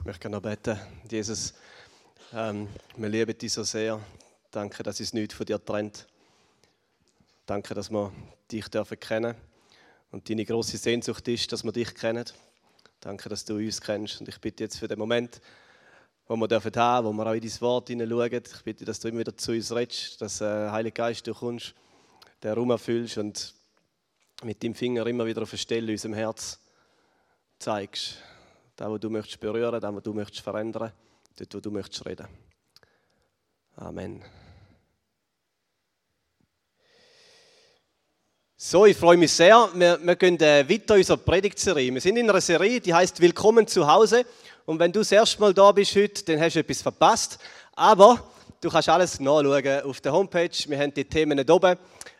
Ich möchte noch beten. Jesus, ähm, wir lieben dich so sehr. Danke, dass es nichts von dir trennt. Danke, dass wir dich dürfen kennen und deine große Sehnsucht ist, dass wir dich kennen. Danke, dass du uns kennst. Und ich bitte jetzt für den Moment, wo wir dürfen haben, wo wir auch in dein Wort hineinschauen. Ich bitte, dass du immer wieder zu uns redest, dass äh, Heilige Geist du kommst, den Raum erfüllst und mit deinem Finger immer wieder auf eine Stelle in unserem Herz zeigst. Da, wo du möchtest berühren, da, wo du möchtest verändern, dort, wo du möchtest reden. Amen. So, ich freue mich sehr. Wir, wir gehen äh, weiter in unserer Predigtserie. Wir sind in einer Serie, die heißt Willkommen zu Hause. Und wenn du das erste Mal da bist heute, dann hast du etwas verpasst. Aber du kannst alles nachschauen auf der Homepage. Wir haben die Themen nicht oben.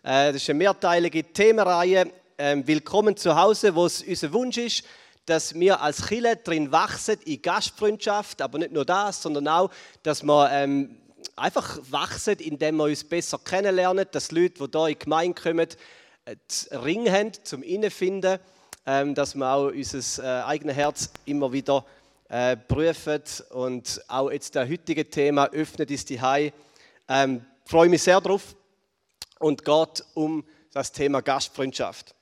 Äh, das ist eine mehrteilige Themenreihe. Ähm, Willkommen zu Hause, wo es unser Wunsch ist, dass wir als Chile drin wachsen in Gastfreundschaft, aber nicht nur das, sondern auch, dass wir ähm, einfach wachsen, indem wir uns besser kennenlernen, dass Leute, die hier in die Gemeinde kommen, einen Ring haben zum Innenfinden, ähm, dass wir auch unser äh, eigenes Herz immer wieder äh, prüfen und auch jetzt das heutige Thema öffnet ist die Hai. Ähm, freue mich sehr drauf und geht um das Thema Gastfreundschaft.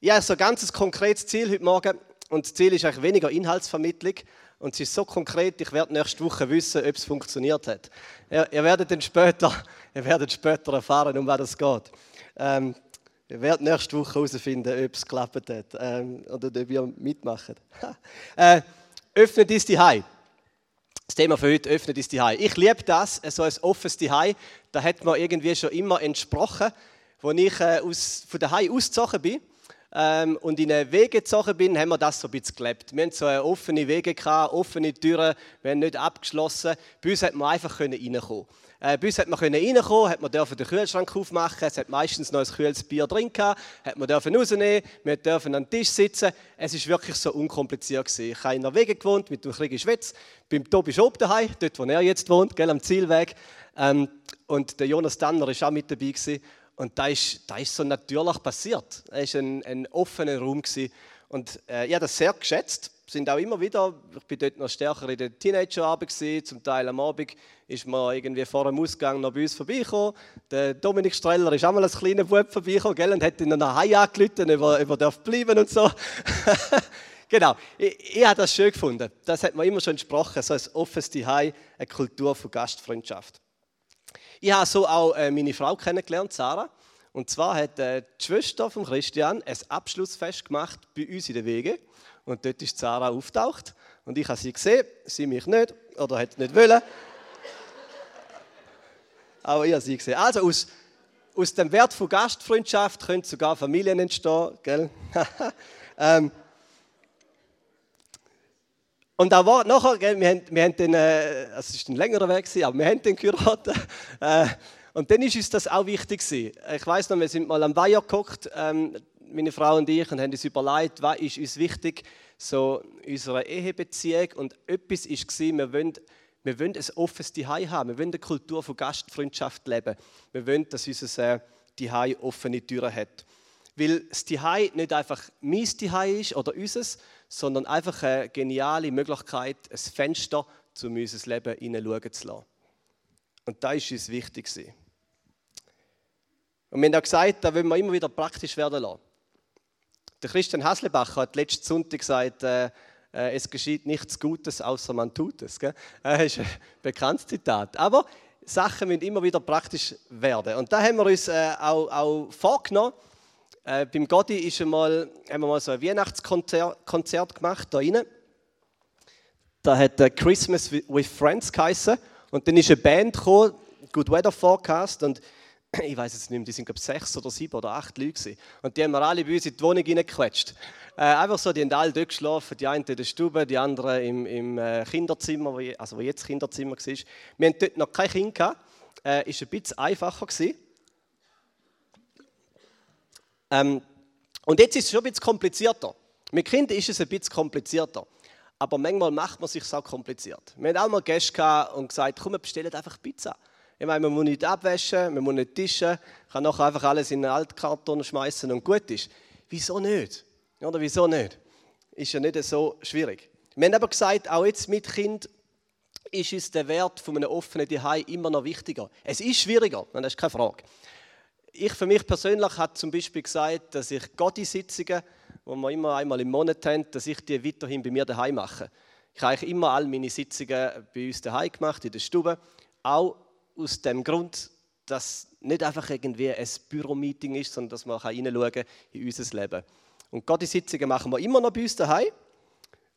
Ja, so ein ganz konkretes Ziel heute Morgen. Und das Ziel ist eigentlich weniger Inhaltsvermittlung. Und es ist so konkret, ich werde nächste Woche wissen, ob es funktioniert hat. Ihr, ihr, werdet, dann später, ihr werdet später erfahren, um was es geht. Ähm, ihr werdet nächste Woche herausfinden, ob es geklappt hat ähm, oder ob ihr mitmacht. äh, öffnet ist die Hai. Das Thema für heute, öffnet ist die Hai. Ich liebe das, so ein offenes die. Da hat man irgendwie schon immer entsprochen, als ich äh, aus, von der Hai ausgezogen bin ähm, und in eine Wege gezogen bin, haben wir das so ein bisschen gelebt. Wir hatten so offene Wege, gehabt, offene Türen, wir haben nicht abgeschlossen. Bei uns konnte man einfach reinkommen. Äh, bei uns konnte man reinkommen, hat man den Kühlschrank aufmachen, es hat meistens noch ein kühles Bier drin gehabt, hat man dürfen rausnehmen, wir dürfen an den Tisch sitzen. Es war wirklich so unkompliziert gewesen. Ich habe in der Wege gewohnt, mit einem kleinen Schwätz. Beim Tobi Schob daheim, dort wo er jetzt wohnt, gell, am Zielweg. Ähm, und der Jonas Danner war auch mit dabei gewesen. Und da ist, da ist so natürlich passiert. Es war ein, ein offener Raum. Gewesen. Und äh, ich habe das sehr geschätzt. Sind auch immer wieder, ich bin dort noch stärker in der Teenagerabend gewesen, zum Teil am Abend ist man irgendwie vor dem Ausgang noch bei uns vorbeigekommen. Der Dominik Streller ist auch mal als kleiner Bub vorbeigekommen gell, und hat ihn dann Hai angerufen, ob er, ob er bleiben und so. genau, ich, ich habe das schön gefunden. Das hat man immer schon entsprochen, so ein offenes Hai, eine Kultur von Gastfreundschaft. Ich habe so auch äh, meine Frau kennengelernt, Sarah. Und zwar hat äh, die Schwester von Christian ein Abschlussfest gemacht bei uns in der Wege. Und dort ist Sarah auftaucht. Und ich habe sie gesehen, sie mich nicht oder hat nicht wollen. Aber ich habe sie gesehen. Also aus, aus dem Wert von Gastfreundschaft können sogar Familien entstehen. Gell? ähm, und da war nachher, gell, wir haben, wir haben den, äh, also es war ein längerer Weg, aber wir haben den geheiratet. Äh, und dann ist uns das auch wichtig gewesen. Ich weiß noch, wir sind mal am Weiher geguckt, ähm, meine Frau und ich, und haben uns überlegt, was ist uns wichtig, so unserer Ehebeziehung. Und etwas war, wir wollen, wir wollen ein offenes Zuhause haben. Wir wollen eine Kultur von Gastfreundschaft leben. Wir wollen, dass unser äh, offene Türen hat. Weil das Zuhause nicht einfach mein Zuhause ist oder unseres, sondern einfach eine geniale Möglichkeit, ein Fenster zu unser Leben hineinschauen zu lassen. Und da ist uns wichtig. Und wir haben auch gesagt, da wollen wir immer wieder praktisch werden lassen. Der Christian Haslebacher hat letzten Sonntag gesagt, äh, äh, es geschieht nichts Gutes, außer man tut es. Gell? Das ist ein bekanntes Zitat. Aber Sachen müssen immer wieder praktisch werden. Und da haben wir uns äh, auch, auch vorgenommen, äh, beim Gotti ist einmal, haben wir mal so ein Weihnachtskonzert Konzert gemacht, da rein. Da hat äh, Christmas with Friends geheißen. Und dann ist eine Band gekommen, Good Weather Forecast. Und ich weiß jetzt nicht mehr, die sind glaube sechs oder sieben oder acht Leute gewesen. Und die haben wir alle bei uns in die Wohnung reingequetscht. Äh, einfach so, die haben alle dort geschlafen, die einen in der Stube, die anderen im, im äh, Kinderzimmer, wo, also wo jetzt Kinderzimmer war. Wir hatten dort noch kein Kind gehabt. Äh, ist ein bisschen einfacher gewesen. Ähm, und jetzt ist es schon ein bisschen komplizierter. Mit Kindern ist es ein bisschen komplizierter. Aber manchmal macht man sich auch kompliziert. Wir hatten auch mal Gäste und gesagt, komm, wir bestellen einfach Pizza. Ich meine, man muss nicht abwaschen, man muss nicht tischen, kann nachher einfach alles in einen Altkarton schmeißen und gut ist. Wieso nicht? Oder wieso nicht? Ist ja nicht so schwierig. Wir haben aber gesagt, auch jetzt mit Kind ist uns der Wert von einem offenen Zuhause immer noch wichtiger. Es ist schwieriger, das ist keine Frage. Ich für mich persönlich habe zum Beispiel gesagt, dass ich Gottesitzungen, die wir immer einmal im Monat haben, dass ich die weiterhin bei mir daheim mache. Ich habe eigentlich immer all meine Sitzungen bei uns daheim gemacht, in der Stube. Auch aus dem Grund, dass nicht einfach irgendwie ein Büromeeting ist, sondern dass man hineinschauen kann in unser Leben. Und Gottesitzungen machen wir immer noch bei uns daheim.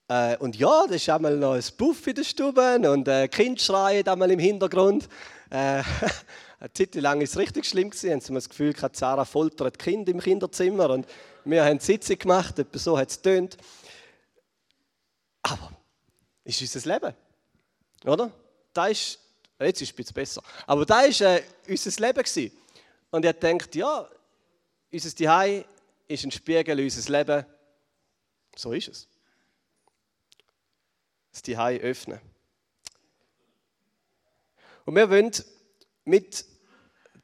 Äh, und ja, das ist einmal noch ein Buff in der Stube und äh, Kind schreien einmal im Hintergrund. Äh, eine Zeit lang war es richtig schlimm. Gewesen. Haben sie das Gefühl, Sarah foltert Kind im Kinderzimmer. Und wir haben Sitzung gemacht, etwa so hat es getönt. Aber ist unser Leben. Oder? Da ist, jetzt ist es besser. Aber da war äh, unser Leben. Gewesen. Und er denkt, ja, unser Zuhause ist ein Spiegel unseres Lebens. So ist es das Zuhause öffnen. Und wir wollen mit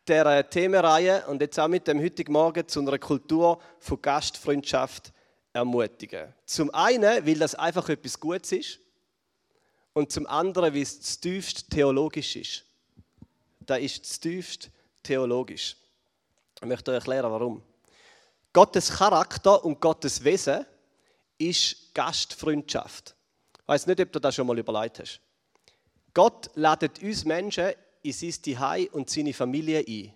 der Themenreihe und jetzt auch mit dem heutigen Morgen zu einer Kultur von Gastfreundschaft ermutigen. Zum einen, weil das einfach etwas Gutes ist und zum anderen, weil es das tiefst theologisch ist. Da ist das tiefst theologisch. Ich möchte euch erklären, warum. Gottes Charakter und Gottes Wesen ist Gastfreundschaft. Ich weiß nicht, ob du das schon mal überlegt hast. Gott ladet uns Menschen in sein Zuhause und seine Familie ein.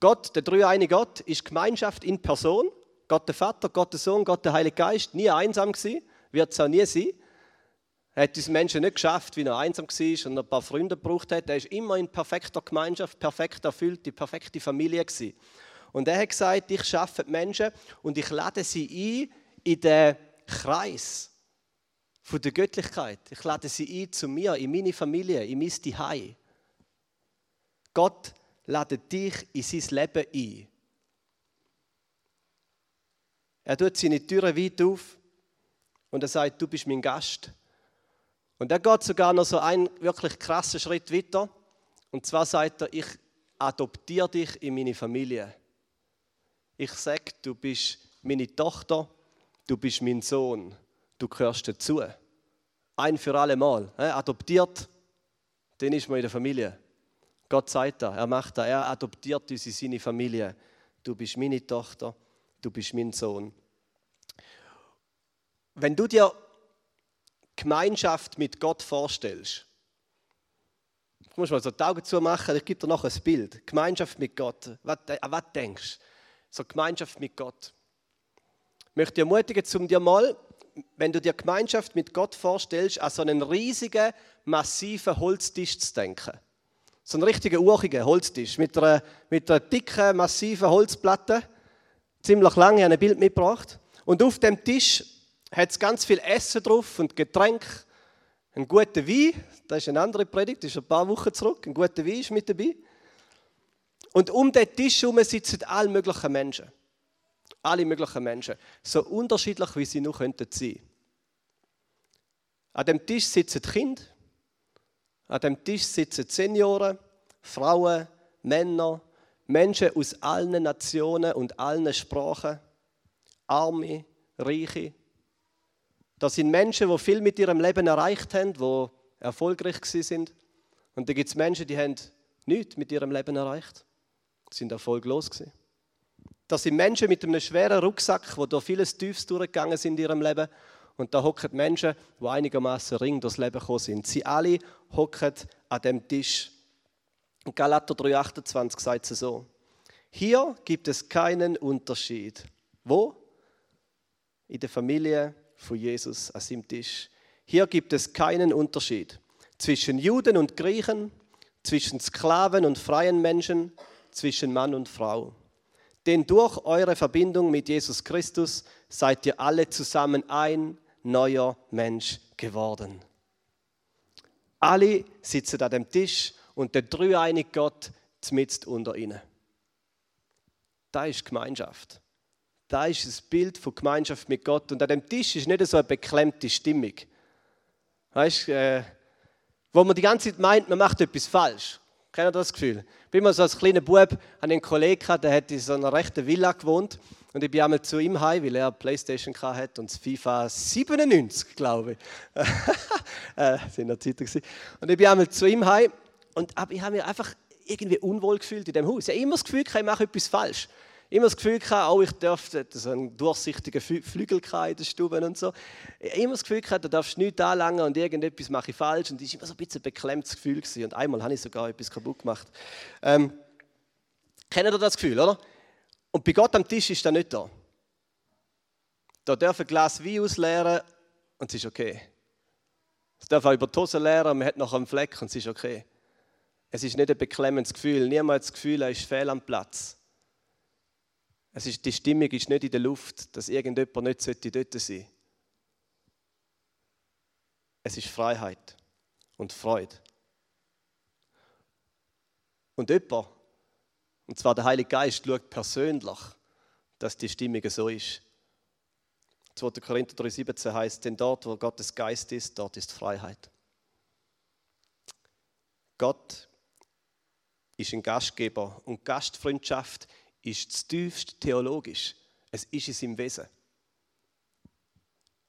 Gott, der dreieinige Gott, ist Gemeinschaft in Person. Gott der Vater, Gott der Sohn, Gott der Heilige Geist, nie einsam gewesen, wird es auch nie sein. Er hat uns Menschen nicht geschafft, wie er einsam war und ein paar Freunde gebraucht hat. Er ist immer in perfekter Gemeinschaft, perfekt erfüllt, die perfekte Familie gewesen. Und er hat gesagt, ich schaffe Menschen und ich lade sie ein in den Kreis von der Göttlichkeit. Ich lade sie ein zu mir, in meine Familie, in mein Zuhause. Gott ladet dich in sein Leben ein. Er tut seine Türen weit auf und er sagt, du bist mein Gast. Und er geht sogar noch so einen wirklich krassen Schritt weiter. Und zwar sagt er, ich adoptiere dich in meine Familie. Ich sage, du bist meine Tochter, du bist mein Sohn du gehörst dazu. Ein für alle Mal. Adoptiert, dann ist man in der Familie. Gott sagt da, er macht da, er adoptiert uns in seine Familie. Du bist meine Tochter, du bist mein Sohn. Wenn du dir Gemeinschaft mit Gott vorstellst, du musst mal so die Augen zu machen, ich gebe dir noch ein Bild. Gemeinschaft mit Gott. Was, an was denkst du? So Gemeinschaft mit Gott. Ich möchte dich ermutigen, um dir mal wenn du dir Gemeinschaft mit Gott vorstellst, an so einen riesigen, massiven Holztisch zu denken. So einen richtigen urchigen Holztisch mit einer, mit einer dicken, massiven Holzplatte. Ziemlich lang, ich habe ein Bild mitgebracht. Und auf dem Tisch hat es ganz viel Essen drauf und Getränk. Ein guter Wein, das ist eine andere Predigt, das ist ein paar Wochen zurück. Ein guter Wein ist mit dabei. Und um den Tisch herum sitzen alle möglichen Menschen alle möglichen Menschen, so unterschiedlich wie sie noch könnten sein. An dem Tisch sitzen Kinder, an dem Tisch sitzen Senioren, Frauen, Männer, Menschen aus allen Nationen und allen Sprachen, Arme, Reiche. Das sind Menschen, die viel mit ihrem Leben erreicht haben, die erfolgreich sind. Und da gibt es Menschen, die haben nichts mit ihrem Leben erreicht, sind erfolglos gewesen. Das sind Menschen mit einem schweren Rucksack, die durch vieles Tiefes durchgegangen sind in ihrem Leben. Und da hocken Menschen, die einigermaßen ring durchs Leben gekommen sind. Sie alle hocken an dem Tisch. Und Galater 3,28 sagt es so: Hier gibt es keinen Unterschied. Wo? In der Familie von Jesus an seinem Tisch. Hier gibt es keinen Unterschied zwischen Juden und Griechen, zwischen Sklaven und freien Menschen, zwischen Mann und Frau. Denn durch eure Verbindung mit Jesus Christus seid ihr alle zusammen ein neuer Mensch geworden. Alle sitzen an dem Tisch und der dreieinige Gott mitten unter ihnen. Da ist Gemeinschaft. Da ist das Bild von Gemeinschaft mit Gott. Und an dem Tisch ist nicht so eine beklemmte Stimmung. Weißt, äh, wo man die ganze Zeit meint, man macht etwas falsch. Kennt ihr das Gefühl? Ich bin mal so als kleiner Bub an einen Kollegen, der hat in so einer rechten Villa gewohnt. Und ich bin einmal zu ihm heim, weil er Playstation hatte und FIFA 97, glaube ich. äh, das war Zeit. Und ich bin einmal zu ihm heim und ich habe mich einfach irgendwie unwohl gefühlt in dem Haus. Ich habe immer das Gefühl, ich mache etwas falsch. Immer das Gefühl gehabt, oh, ich darf so einen durchsichtigen Flügel in der Stube und so. Habe immer das Gefühl gehabt, du darfst nichts anlangen und irgendetwas mache ich falsch. Und es war immer so ein bisschen ein beklemmtes Gefühl. Gewesen. Und einmal habe ich sogar etwas kaputt gemacht. Ähm, kennt ihr das Gefühl, oder? Und bei Gott am Tisch ist er nicht da. Da darf ein Glas Wein ausleeren und es ist okay. Es darf auch über die Hose leeren und man hat noch einen Fleck und es ist okay. Es ist nicht ein beklemmendes Gefühl. Niemand hat das Gefühl, er ist fehl am Platz. Es ist, die Stimmung ist nicht in der Luft, dass irgendjemand nicht dort sein sollte. Es ist Freiheit und Freude. Und jemand, und zwar der Heilige Geist, schaut persönlich, dass die Stimmung so ist. 2. Korinther 3,17 heißt: Denn dort, wo Gottes Geist ist, dort ist Freiheit. Gott ist ein Gastgeber und Gastfreundschaft ist zutiefst theologisch. Es ist in seinem Wesen.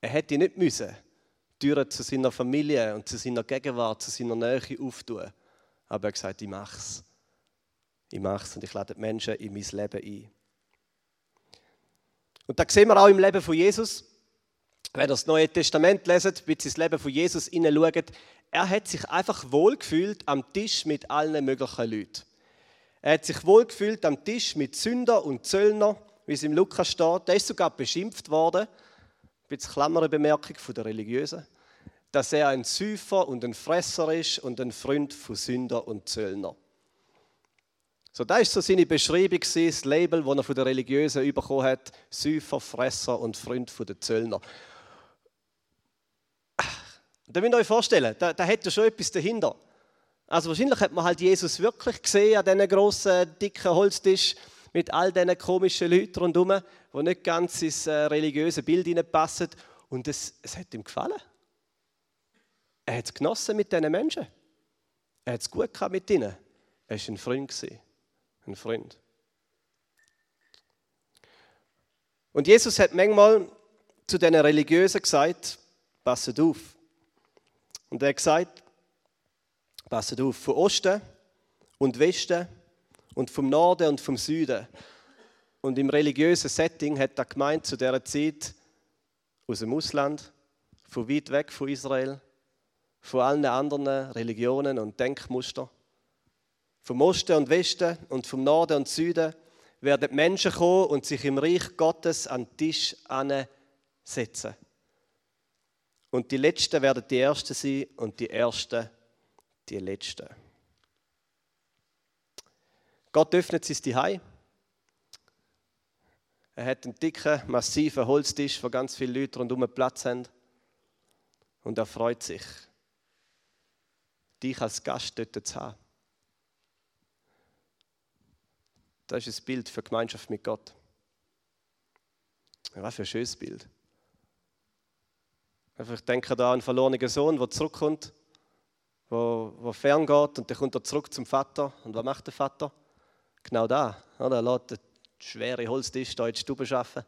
Er hätte nicht müssen Türen zu seiner Familie und zu seiner Gegenwart, zu seiner Nähe auftun. Aber er hat gesagt, ich mache es. Ich mache es und ich lade die Menschen in mein Leben ein. Und da sehen wir auch im Leben von Jesus. Wenn ihr das Neue Testament leset, wie ins Leben von Jesus hineinschaut, er hat sich einfach wohlgefühlt am Tisch mit allen möglichen Leuten. Er hat sich wohlgefühlt am Tisch mit Sünder und Zöllner, wie es im Lukas steht. Er ist sogar beschimpft worden, ein bisschen Klammerbemerkung von der Religiösen, dass er ein Säufer und ein Fresser ist und ein Freund von Sünder und Zöllner. So, das ist so seine Beschreibung, das Label, das er von der Religiösen bekommen hat: Säufer, Fresser und Freund von den Zöllner. Da müsst ihr euch vorstellen, da, da hat ja schon etwas dahinter. Also wahrscheinlich hat man halt Jesus wirklich gesehen an diesen grossen, dicken Holztisch mit all diesen komischen Leuten rundherum, die nicht ganz ins äh, religiöse Bild hineinpassen. Und es, es hat ihm gefallen. Er hat es genossen mit diesen Menschen. Er hat es gut gehabt mit ihnen. Er war ein Freund. Ein Freund. Und Jesus hat manchmal zu diesen Religiösen gesagt, passet auf. Und er hat gesagt, Passet auf, von Osten und Westen und vom Norden und vom Süden. Und im religiösen Setting hat er gemeint zu dieser Zeit aus dem Ausland, von weit weg von Israel, von allen anderen Religionen und Denkmustern. Vom Osten und Westen und vom Norden und Süden werden Menschen kommen und sich im Reich Gottes an den Tisch setzen. Und die Letzten werden die Ersten sein und die Ersten die Letzten. Gott öffnet sein Zuhause. Er hat einen dicken, massiven Holztisch, wo ganz viele Leute rundherum Platz haben. Und er freut sich, dich als Gast dort zu haben. Das ist ein Bild für Gemeinschaft mit Gott. Was für ein schönes Bild. ich denke da an einen verlorenen Sohn, der zurückkommt wo, wo ferngeht und dann kommt er zurück zum Vater. Und was macht der Vater? Genau da. Oder? Er lässt den schweren Holztisch hier in die Stube arbeiten,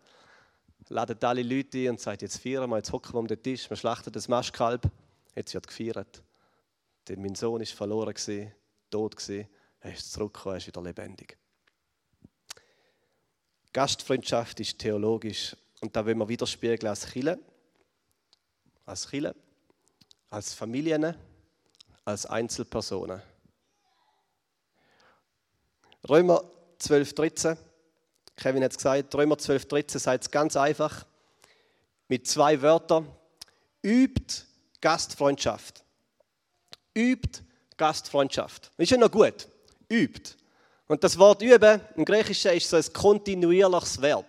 ladet alle Leute ein und sagt, jetzt feiern wir, jetzt hocken wir um den Tisch, wir schlachten das Maschkalb. Jetzt wird gefeiert. Denn mein Sohn ist verloren, gewesen, tot, gewesen. er ist zurückgekommen, er ist wieder lebendig. Gastfreundschaft ist theologisch und da wollen wir widerspiegeln als Chile, als Chile, als Familien, als Einzelpersonen. Römer 12, 13. Kevin hat es gesagt, Römer 12, 13 sagt es ganz einfach. Mit zwei Wörtern. Übt Gastfreundschaft. Übt Gastfreundschaft. Ist ja noch gut. Übt. Und das Wort üben im Griechischen ist so ein kontinuierliches Verb.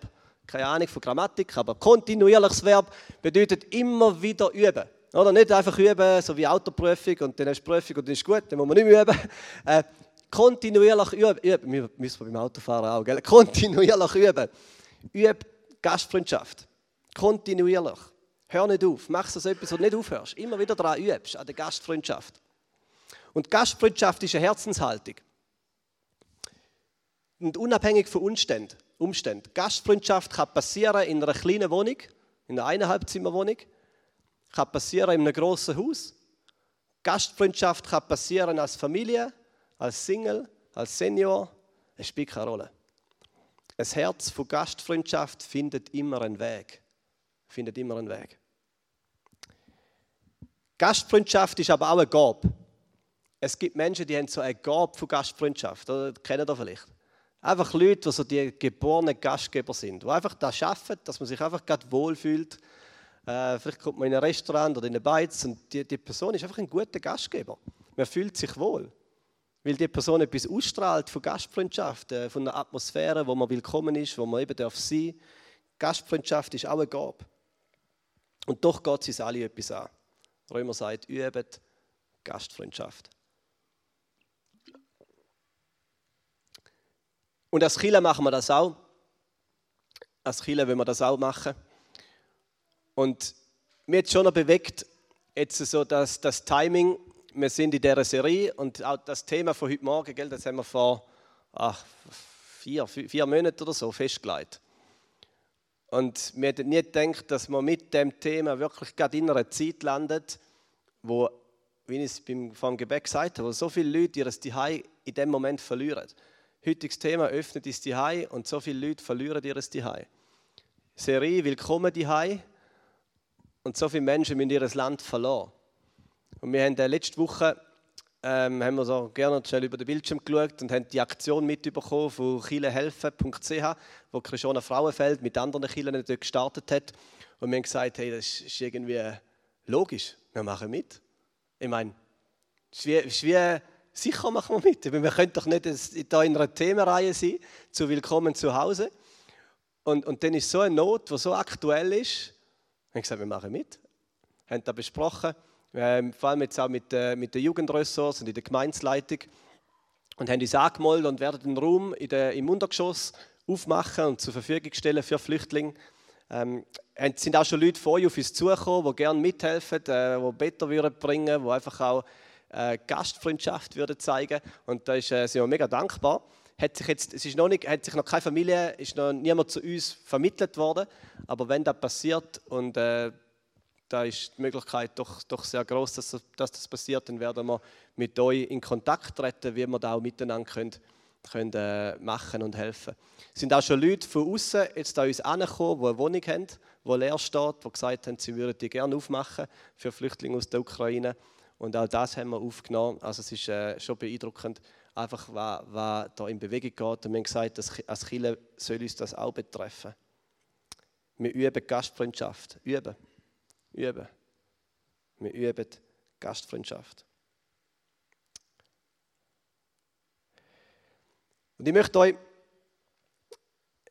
Keine Ahnung von Grammatik, aber kontinuierliches Verb bedeutet immer wieder üben. Oder nicht einfach üben, so wie Autoprüfung und dann hast du Prüfung und dann ist gut, dann muss man nicht mehr üben. Äh, kontinuierlich üben. üben. Wir müssen beim Autofahren auch, gell? Kontinuierlich üben. Üb Gastfreundschaft. Kontinuierlich. Hör nicht auf. Mach so etwas, wo du nicht aufhörst. Immer wieder daran übst, an der Gastfreundschaft. Und Gastfreundschaft ist eine Herzenshaltung. Und unabhängig von Umständen. Umständen. Gastfreundschaft kann passieren in einer kleinen Wohnung, in einer Eineinhalbzimmerwohnung, kann passieren in einem grossen Haus. Gastfreundschaft kann passieren als Familie, als Single, als Senior. Es spielt keine Rolle. Ein Herz von Gastfreundschaft findet immer einen Weg. Findet immer einen Weg. Gastfreundschaft ist aber auch eine Gabe. Es gibt Menschen, die haben so eine Gabe von Gastfreundschaft. Oder kennen das vielleicht? Einfach Leute, die so die geborenen Gastgeber sind, die einfach das schaffen, dass man sich einfach gerade wohlfühlt. Äh, vielleicht kommt man in ein Restaurant oder in eine Beiz und die, die Person ist einfach ein guter Gastgeber. Man fühlt sich wohl, weil die Person etwas ausstrahlt von Gastfreundschaft, äh, von einer Atmosphäre, wo man willkommen ist, wo man eben darf sein. Gastfreundschaft ist auch eine Gabe. Und doch geht es uns alle etwas an. Römer sagt, übt Gastfreundschaft. Und als Chile machen wir das auch. Als Chile will wir das auch machen. Und mir hat schon bewegt, jetzt so das, das Timing. Wir sind in dieser Serie und auch das Thema von heute Morgen, gell, das haben wir vor ach, vier, vier Monaten oder so festgelegt. Und wir hätten nie gedacht, dass man mit dem Thema wirklich gerade in einer Zeit landet, wo, wie ich es beim, vom Gebet gesagt habe, wo so viele Leute ihr Zuhause in dem Moment verlieren. Heutiges Thema öffnet ist die und so viele Leute verlieren ihr Zuhause. Serie Willkommen die und so viele Menschen müssen ihr Land verloren. Und wir haben letzte Woche ähm, haben wir so gerne schnell über den Bildschirm geschaut und haben die Aktion mitbekommen von chilehelfen.ch, wo Christiane Frauenfeld mit anderen Chilen dort gestartet hat. Und wir haben gesagt, hey, das ist irgendwie logisch, wir machen mit. Ich meine, es ist wie, ist wie Sicher machen wir mit. Wir können doch nicht hier in einer Themenreihe sein, zu Willkommen zu Hause. Und, und dann ist so eine Not, die so aktuell ist. Wir haben gesagt, wir machen mit. Wir haben das besprochen, ähm, vor allem jetzt auch mit, äh, mit den Jugendressorts und in der Gemeinsleitung. Und haben uns angemeldet und werden den Raum in der, im Untergeschoss aufmachen und zur Verfügung stellen für Flüchtlinge. Ähm, es sind auch schon Leute vor auf uns zugekommen, die gerne mithelfen, äh, die Better bringen würden, die einfach auch äh, Gastfreundschaft würde zeigen und da äh, sind wir mega dankbar. Hat sich jetzt, es ist noch nicht, hat sich noch keine Familie, ist noch niemand zu uns vermittelt worden, aber wenn das passiert und äh, da ist die Möglichkeit doch, doch sehr groß, dass, dass, das passiert, dann werden wir mit euch in Kontakt treten, wie wir da auch miteinander können, können äh, machen und helfen. Es sind auch schon Leute von außen jetzt da uns angekommen, die eine Wohnung haben, die leer steht, die gesagt haben, sie würden die gerne aufmachen für Flüchtlinge aus der Ukraine. Und auch das haben wir aufgenommen. Also es ist äh, schon beeindruckend, einfach was, was da in Bewegung geht. Und wir haben gesagt, dass als Kirche soll uns das auch betreffen. Wir üben Gastfreundschaft. Üben. Üben. Wir üben Gastfreundschaft. Und ich möchte euch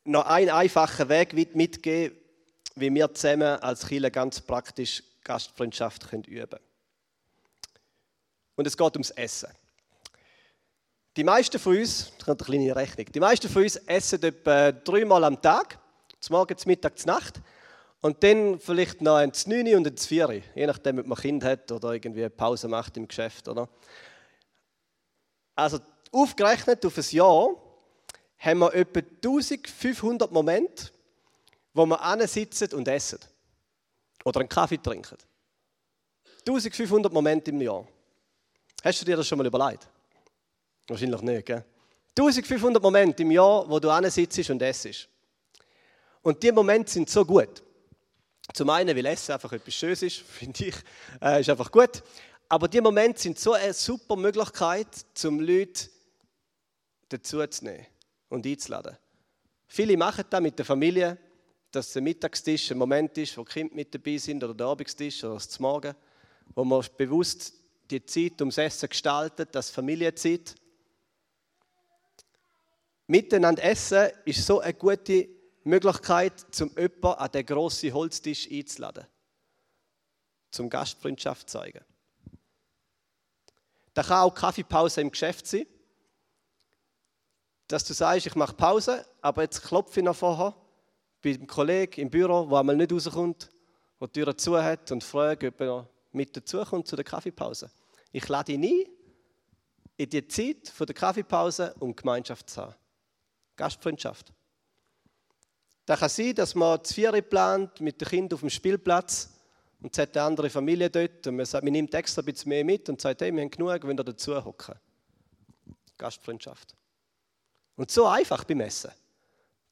noch einen einfachen Weg mitgeben, wie wir zusammen als Kirche ganz praktisch Gastfreundschaft üben können und es geht ums Essen. Die meisten von uns, das kommt eine kleine Rechnung, die meisten von uns essen etwa dreimal am Tag, zum Morgen, zum Mittag, zur Nacht und dann vielleicht noch ein 9 und ein 4, je nachdem, ob man ein Kind hat oder irgendwie Pause macht im Geschäft. Oder? Also aufgerechnet auf ein Jahr haben wir etwa 1500 Momente, wo wir sitzen und essen. Oder einen Kaffee trinken. 1500 Momente im Jahr. Hast du dir das schon mal überlegt? Wahrscheinlich nicht, gell? 1500 Momente im Jahr, wo du sitzt und essst. Und diese Momente sind so gut. Zum einen, weil Essen einfach etwas Schönes ist, finde ich, äh, ist einfach gut. Aber diese Momente sind so eine super Möglichkeit, um Leute dazuzunehmen und einzuladen. Viele machen das mit der Familie, dass der Mittagstisch ein Moment ist, wo die Kinder mit dabei sind, oder der Abendstisch oder das Morgen, wo man bewusst die Zeit ums Essen gestaltet, das Familienzeit. Miteinander essen ist so eine gute Möglichkeit, zum jemanden an den grossen Holztisch einzuladen. Zum Gastfreundschaft zu zeigen. Da kann auch Kaffeepause im Geschäft sein. Dass du sagst, ich mache Pause, aber jetzt klopfe ich noch vorher bei dem Kollegen im Büro, der einmal nicht rauskommt, der die Tür zu hat und fragt, ob er mit dazukommt zu der Kaffeepause. Ich lade ihn ein, in die Zeit der Kaffeepause, um Gemeinschaft zu haben. Gastfreundschaft. Da kann sein, dass man das Vieri plant mit dem Kind auf dem Spielplatz und es hat eine andere Familie dort und man, sagt, man nimmt extra ein bisschen mehr mit und sagt, hey, wir haben genug, wenn ihr dazu hocken. Gastfreundschaft. Und so einfach beim Essen.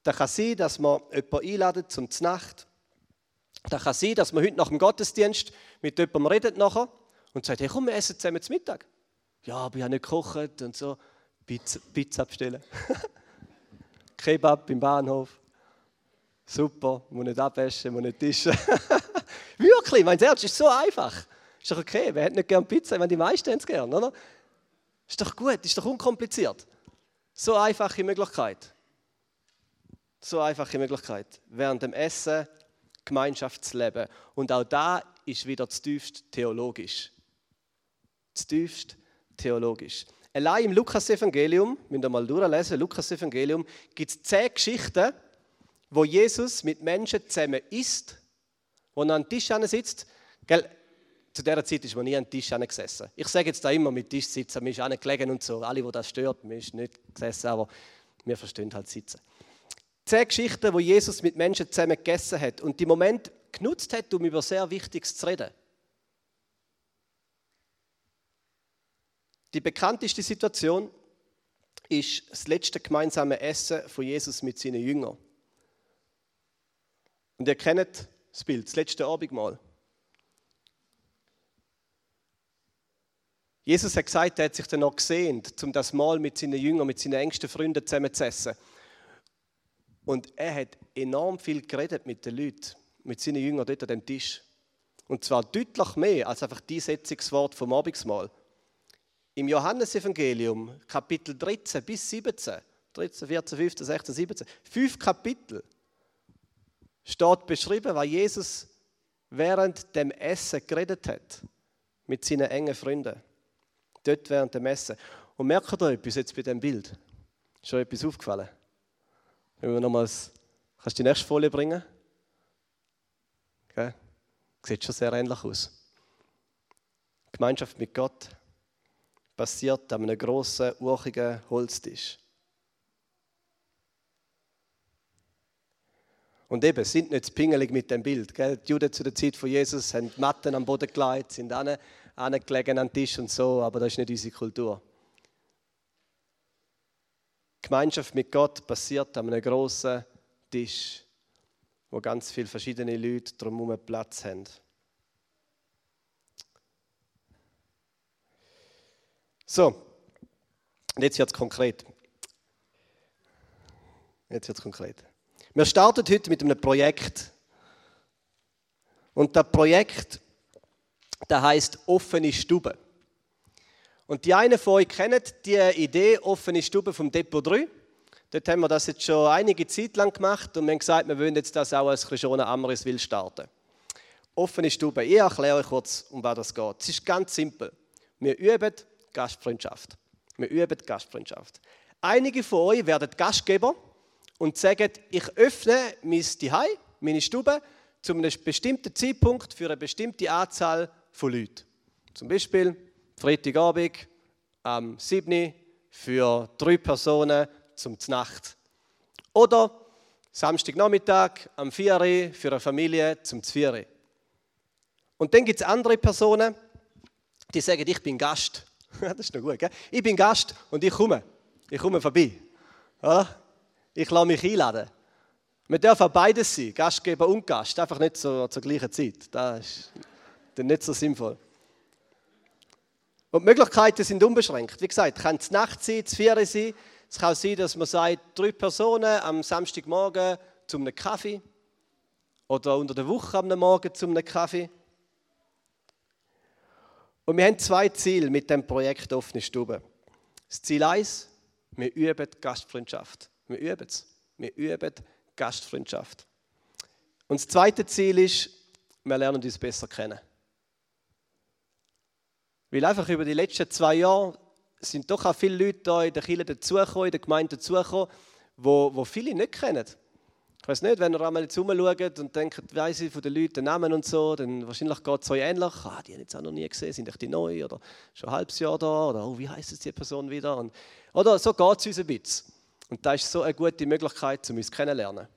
Da kann sein, dass man jemanden einladet zum Nacht. Da kann sein, dass man heute nach dem Gottesdienst mit jemandem redet nachher und sagt, hey, komm, wir essen zusammen zum Mittag. Ja, aber ich habe nicht gekocht und so. Pizza, Pizza bestellen. Kebab im Bahnhof. Super, muss nicht abwaschen, muss nicht tischen. Wirklich, mein Herz ist so einfach. Ist doch okay, wer hat nicht gern Pizza? Ich meine, die meisten haben es gern, oder? Ist doch gut, ist doch unkompliziert. So einfache Möglichkeit. So einfache Möglichkeit. Während dem Essen Gemeinschaftsleben. Und auch da ist wieder zutiefst theologisch. Zutiefst theologisch. Allein im Lukas-Evangelium, wenn ihr mal durchlesen, Lukas-Evangelium, gibt es zehn Geschichten, wo Jesus mit Menschen zusammen isst, wo er an den Tisch sitzt. Gell, zu dieser Zeit ist man nie an den Tisch gesessen. Ich sage jetzt da immer mit Tisch sitzen, man ist auch gelegen und so. Alle, die das stört, man ist nicht gesessen, aber wir verstehen halt sitzen. Zehn Geschichten, wo Jesus mit Menschen zusammen gegessen hat und die Moment genutzt hat, um über sehr Wichtiges zu reden. Die bekannteste Situation ist das letzte gemeinsame Essen von Jesus mit seinen Jüngern. Und ihr kennt das Bild, das letzte Abendmahl. Jesus hat gesagt, er hat sich dann noch gesehnt, um das Mahl mit seinen Jüngern, mit seinen engsten Freunden zusammen zu essen. Und er hat enorm viel geredet mit den Leuten, mit seinen Jüngern dort an dem Tisch. Und zwar deutlich mehr als einfach die Setzungswort vom Abendsmahl. Im Johannesevangelium, Kapitel 13 bis 17, 13, 14, 15, 16, 17, fünf Kapitel, steht beschrieben, was Jesus während dem Essen geredet hat mit seinen engen Freunden. Dort während dem Essen. Und merkt ihr etwas jetzt bei dem Bild? Ist schon etwas aufgefallen? Wenn wir nochmals, kannst du die nächste Folie bringen? Okay. Sieht schon sehr ähnlich aus. Gemeinschaft mit Gott passiert an einem grossen, urchigen Holztisch. Und eben, sind nicht pingelig mit dem Bild. Gell? Die Juden zu der Zeit von Jesus haben Matten am Boden gelegt, sind angelegen an den Tisch und so, aber das ist nicht unsere Kultur. Gemeinschaft mit Gott passiert an einem grossen Tisch, wo ganz viele verschiedene Leute drumherum Platz haben. So, jetzt wird es konkret. Jetzt wird es konkret. Wir starten heute mit einem Projekt. Und das Projekt, das heißt offene Stube. Und die einen von euch kennen die Idee offene Stube vom Depot 3. Dort haben wir das jetzt schon einige Zeit lang gemacht und wir haben gesagt, wir wollen jetzt das auch als Christiane Amriswil starten. Offene Stube. Ich erkläre euch kurz, um was das geht. Es ist ganz simpel. Wir üben Gastfreundschaft. Wir üben Gastfreundschaft. Einige von euch werden Gastgeber und sagen, ich öffne mein Zuhause, meine Stube, zu einem bestimmten Zeitpunkt für eine bestimmte Anzahl von Leuten. Zum Beispiel Freitagabend am 7. für drei Personen zum Nacht. Oder Samstagnachmittag am 4. für eine Familie zum 4. Und dann gibt es andere Personen, die sagen, ich bin Gast. das ist noch gut, gell? Ich bin Gast und ich komme. Ich komme vorbei. Oder? Ich lasse mich einladen. Wir dürfen beides sein, Gastgeber und Gast, einfach nicht so, zur gleichen Zeit. Das ist dann nicht so sinnvoll. Und die Möglichkeiten sind unbeschränkt. Wie gesagt, es kann es Nacht sein, es Vier sein. Es kann sein, dass man sagt, drei Personen am Samstagmorgen zum einem Kaffee oder unter der Woche am Morgen zum einem Kaffee. Und wir haben zwei Ziele mit dem Projekt Offene Stube. Das Ziel 1, wir üben Gastfreundschaft. Wir üben es. Wir üben Gastfreundschaft. Und das zweite Ziel ist, wir lernen uns besser kennen. Weil einfach über die letzten zwei Jahre sind doch auch viele Leute hier in der Kirche dazugekommen, in der Gemeinde dazugekommen, wo viele nicht kennen. Ich weiß nicht, wenn ihr einmal jetzt rumschaut und denkt, weiss ich von den Leuten den Namen und so, dann wahrscheinlich geht es euch ähnlich. Ah, die haben jetzt auch noch nie gesehen, sind die neu oder schon ein halbes Jahr da oder oh, wie heißt es die Person wieder? Und, oder so geht es uns ein bisschen. Und das ist so eine gute Möglichkeit, um uns kennenzulernen.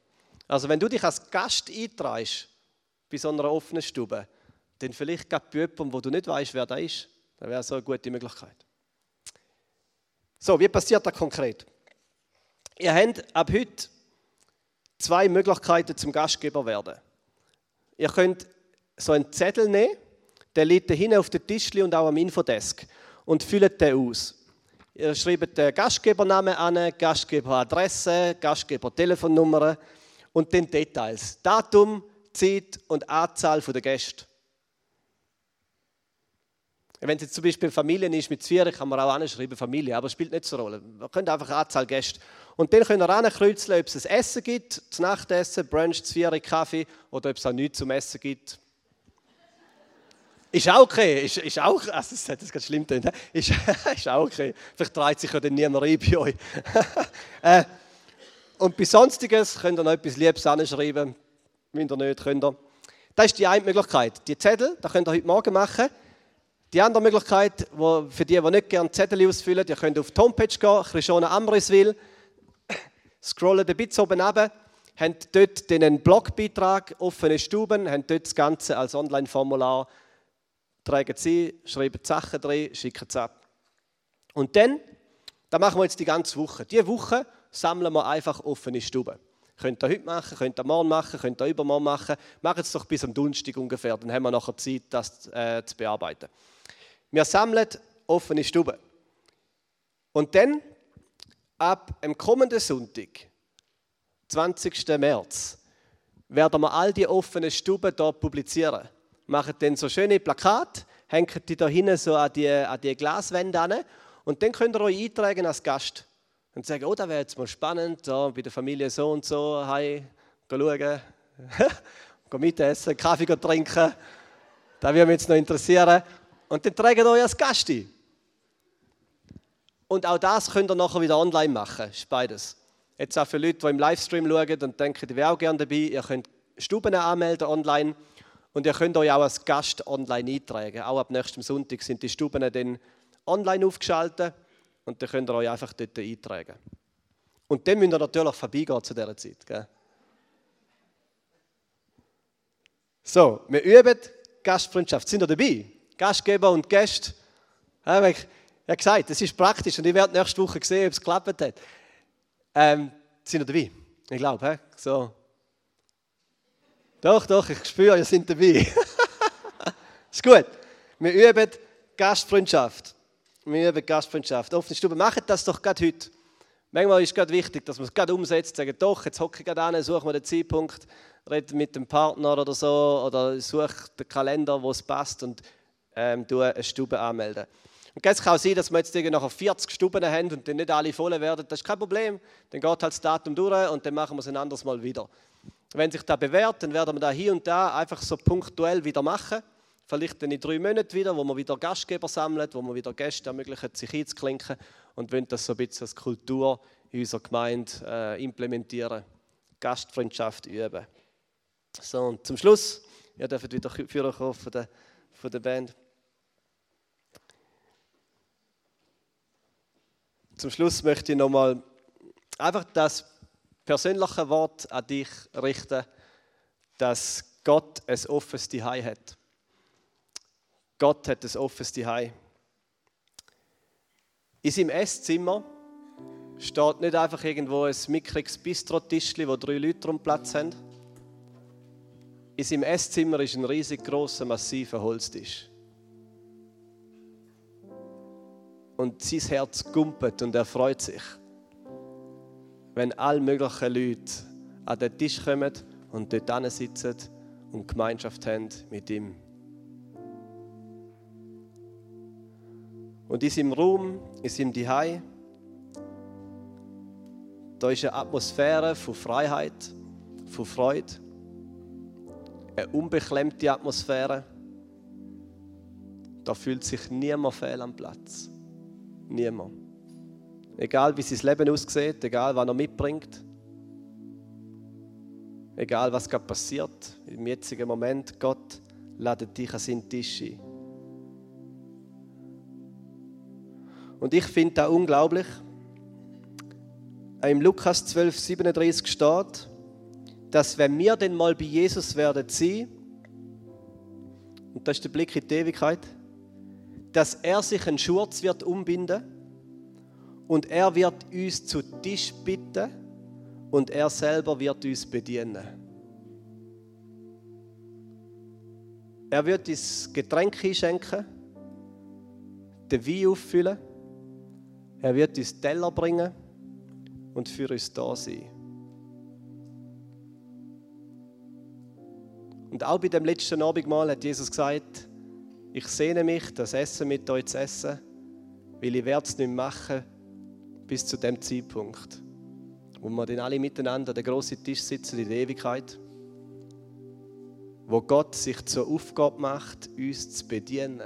Also wenn du dich als Gast einträgst bei so einer offenen Stube, dann vielleicht gerade bei jemandem, wo du nicht weißt, wer da ist. Das wäre so eine gute Möglichkeit. So, wie passiert das konkret? Ihr habt ab heute zwei Möglichkeiten zum Gastgeber werden. Ihr könnt so einen Zettel nehmen, der liegt da hinten auf dem Tischli und auch am Infodesk und füllt den aus. Ihr schreibt den Gastgebernamen an, Gastgeberadresse, Gastgebertelefonnummer und den Details. Datum, Zeit und Anzahl der Gäste. Wenn es jetzt zum Beispiel Familien ist mit Zwiebeln, kann man auch anschreiben Familie, aber es spielt nicht so eine Rolle. Man könnte einfach Anzahl Gäste. Und dann könnt ihr ankreuzeln, ob es ein Essen gibt, das Nachtessen, Brunch, Zwiebeln, Kaffee oder ob es auch nichts zum Essen gibt. Ist auch okay, ist, ist auch, also das hat das ganz schlimm getan, ist, ist auch okay. Vielleicht dreht sich ja dann niemand rein bei euch. äh, und bei Sonstiges könnt ihr noch etwas Liebes anschreiben, müsst ihr nicht, könnt ihr. Das ist die eine Möglichkeit. Die Zettel, das könnt ihr heute Morgen machen. Die andere Möglichkeit, wo, für die, die nicht gerne Zettel ausfüllen, ihr könnt auf die Homepage gehen, Christiane Amriswil, scrollen ein bisschen oben runter, haben dort einen Blogbeitrag, offene Stuben, haben dort das Ganze als Online-Formular, tragen sie, schreiben die Sachen drin, schicken es ab. Und dann, das machen wir jetzt die ganze Woche. Diese Woche sammeln wir einfach offene Stuben. Könnt ihr heute machen, könnt ihr morgen machen, könnt ihr übermorgen machen. Macht es doch bis am Donnerstag ungefähr, dann haben wir nachher Zeit, das äh, zu bearbeiten. Wir sammeln offene Stuben. Und dann, ab dem kommenden Sonntag, 20. März, werden wir all die offenen Stuben hier publizieren. Machen dann so schöne Plakate, hängen die da hinten so an die, an die Glaswände an und dann könnt ihr euch eintragen als Gast. Und sagen, oh, das wäre jetzt mal spannend, da bei der Familie so und so, hi, schauen, gehen mitessen, Kaffee trinken. Das würde mich jetzt noch interessieren. Und dann tragen euch als Gast ein. Und auch das könnt ihr nachher wieder online machen. Ist beides. Jetzt auch für Leute, die im Livestream schauen und denken, ich wäre auch gerne dabei. Ihr könnt Stuben anmelden online und ihr könnt euch auch als Gast online eintragen. Auch ab nächstem Sonntag sind die Stuben dann online aufgeschaltet und dann könnt ihr euch einfach dort eintragen. Und dann müsst ihr natürlich vorbeigehen zu dieser Zeit. Gell? So, wir üben Gastfreundschaft. Sind ihr dabei? Gastgeber und Gäste. Ich habe gesagt, das ist praktisch und ich werde nächste Woche sehen, ob es geklappt hat. Ähm, sind ihr dabei? Ich glaube, so. Doch, doch, ich spüre, ihr seid dabei. ist gut. Wir üben Gastfreundschaft. Wir üben Gastfreundschaft. Offene Stube, macht das doch gerade heute. Manchmal ist es gerade wichtig, dass man es gerade umsetzt, sagen, doch, jetzt hocke ich gerade an, suche mir den Zeitpunkt, rede mit dem Partner oder so, oder suche den Kalender, wo es passt und ähm, eine Stube anmelden. Und es kann auch sein, dass wir jetzt nachher 40 Stuben haben und dann nicht alle voll werden. Das ist kein Problem. Dann geht halt das Datum durch und dann machen wir es ein anderes Mal wieder. Wenn sich das bewährt, dann werden wir da hier und da einfach so punktuell wieder machen. Vielleicht dann in drei Monaten wieder, wo wir wieder Gastgeber sammeln, wo wir wieder Gäste ermöglichen, sich einzuklinken und wollen das so ein bisschen als Kultur in unserer Gemeinde äh, implementieren. Gastfreundschaft üben. So, und zum Schluss, ihr dürft wieder Führer von der, von der Band. Zum Schluss möchte ich nochmal einfach das persönliche Wort an dich richten, dass Gott ein offenes Zuhause hat. Gott hat ein offenes Zuhause. In seinem Esszimmer steht nicht einfach irgendwo ein mickriges Bistrotischli, wo drei Leute drum Platz haben. In seinem Esszimmer ist ein riesig großer, massiver Holztisch. Und sein Herz gumpet und er freut sich, wenn all möglichen Leute an den Tisch kommen und dort sitzen und Gemeinschaft haben mit ihm. Und in seinem Raum, in seinem Zuhause, da ist eine Atmosphäre von Freiheit, von Freude, eine unbeklemmte Atmosphäre. Da fühlt sich niemand fehl am Platz. Niemand. Egal wie sein Leben aussieht, egal was er mitbringt, egal was gerade passiert, im jetzigen Moment, Gott ladet dich an seinen Tisch ein. Und ich finde das unglaublich. Im Lukas 12, 37 steht, dass wenn wir denn mal bei Jesus werden sein, und das ist der Blick in die Ewigkeit, dass er sich einen Schurz wird umbinden und er wird uns zu Tisch bitten und er selber wird uns bedienen. Er wird uns Getränke einschenken, den Wein auffüllen, er wird uns Teller bringen und für uns da sein. Und auch bei dem letzten Abendmahl hat Jesus gesagt, ich sehne mich, das Essen mit euch zu essen, weil ich werde es nicht machen bis zu dem Zeitpunkt, wo wir dann alle miteinander an den grossen Tisch sitzen in der Ewigkeit, wo Gott sich zur Aufgabe macht, uns zu bedienen.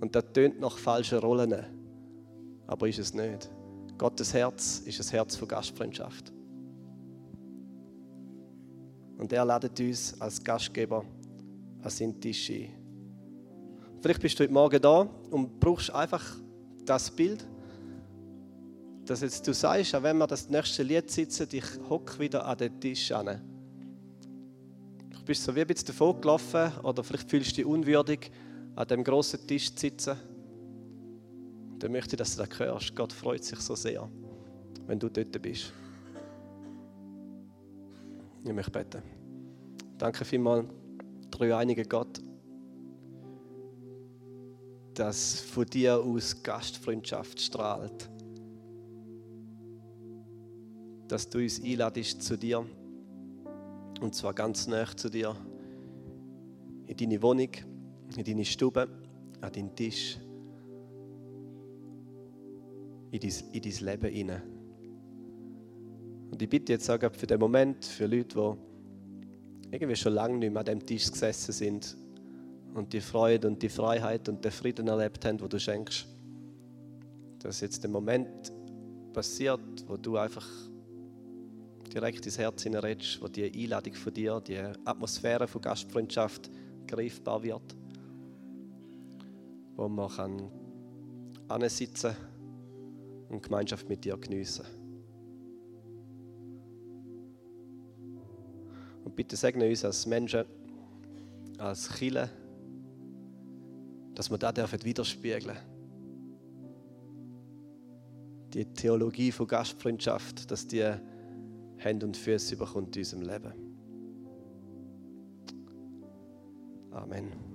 Und das tönt nach falschen Rollen, aber ist es nicht. Gottes Herz ist ein Herz von Gastfreundschaft. Und er ladet uns als Gastgeber an seinen Tisch ein. Vielleicht bist du heute Morgen da und brauchst einfach das Bild, dass jetzt du sagst, auch wenn wir das nächste Lied sitzen, ich hocke wieder an den Tisch an. Du bist so wie ein bisschen davon gelaufen oder vielleicht fühlst du dich unwürdig, an dem großen Tisch zu sitzen. Dann möchte ich, dass du das hörst. Gott freut sich so sehr, wenn du dort bist. Ich möchte beten. Danke vielmals, dreieiniger Gott, dass von dir aus Gastfreundschaft strahlt. Dass du uns einladest zu dir. Und zwar ganz nah zu dir. In deine Wohnung, in deine Stube, an deinen Tisch. In dein, in dein Leben hinein. Und ich bitte jetzt auch für den Moment, für Leute, die irgendwie schon lange nicht mehr an dem Tisch gesessen sind und die Freude und die Freiheit und den Frieden erlebt haben, wo du schenkst, dass jetzt der Moment passiert, wo du einfach direkt ins Herz hineinredest, wo die Einladung von dir, die Atmosphäre von Gastfreundschaft greifbar wird, wo man kann sitzen und Gemeinschaft mit dir geniessen. Und bitte segne uns als Menschen, als Chile, dass wir das dürfen widerspiegeln Die Theologie von Gastfreundschaft, dass die Hände und Füße überkommt in unserem Leben. Amen.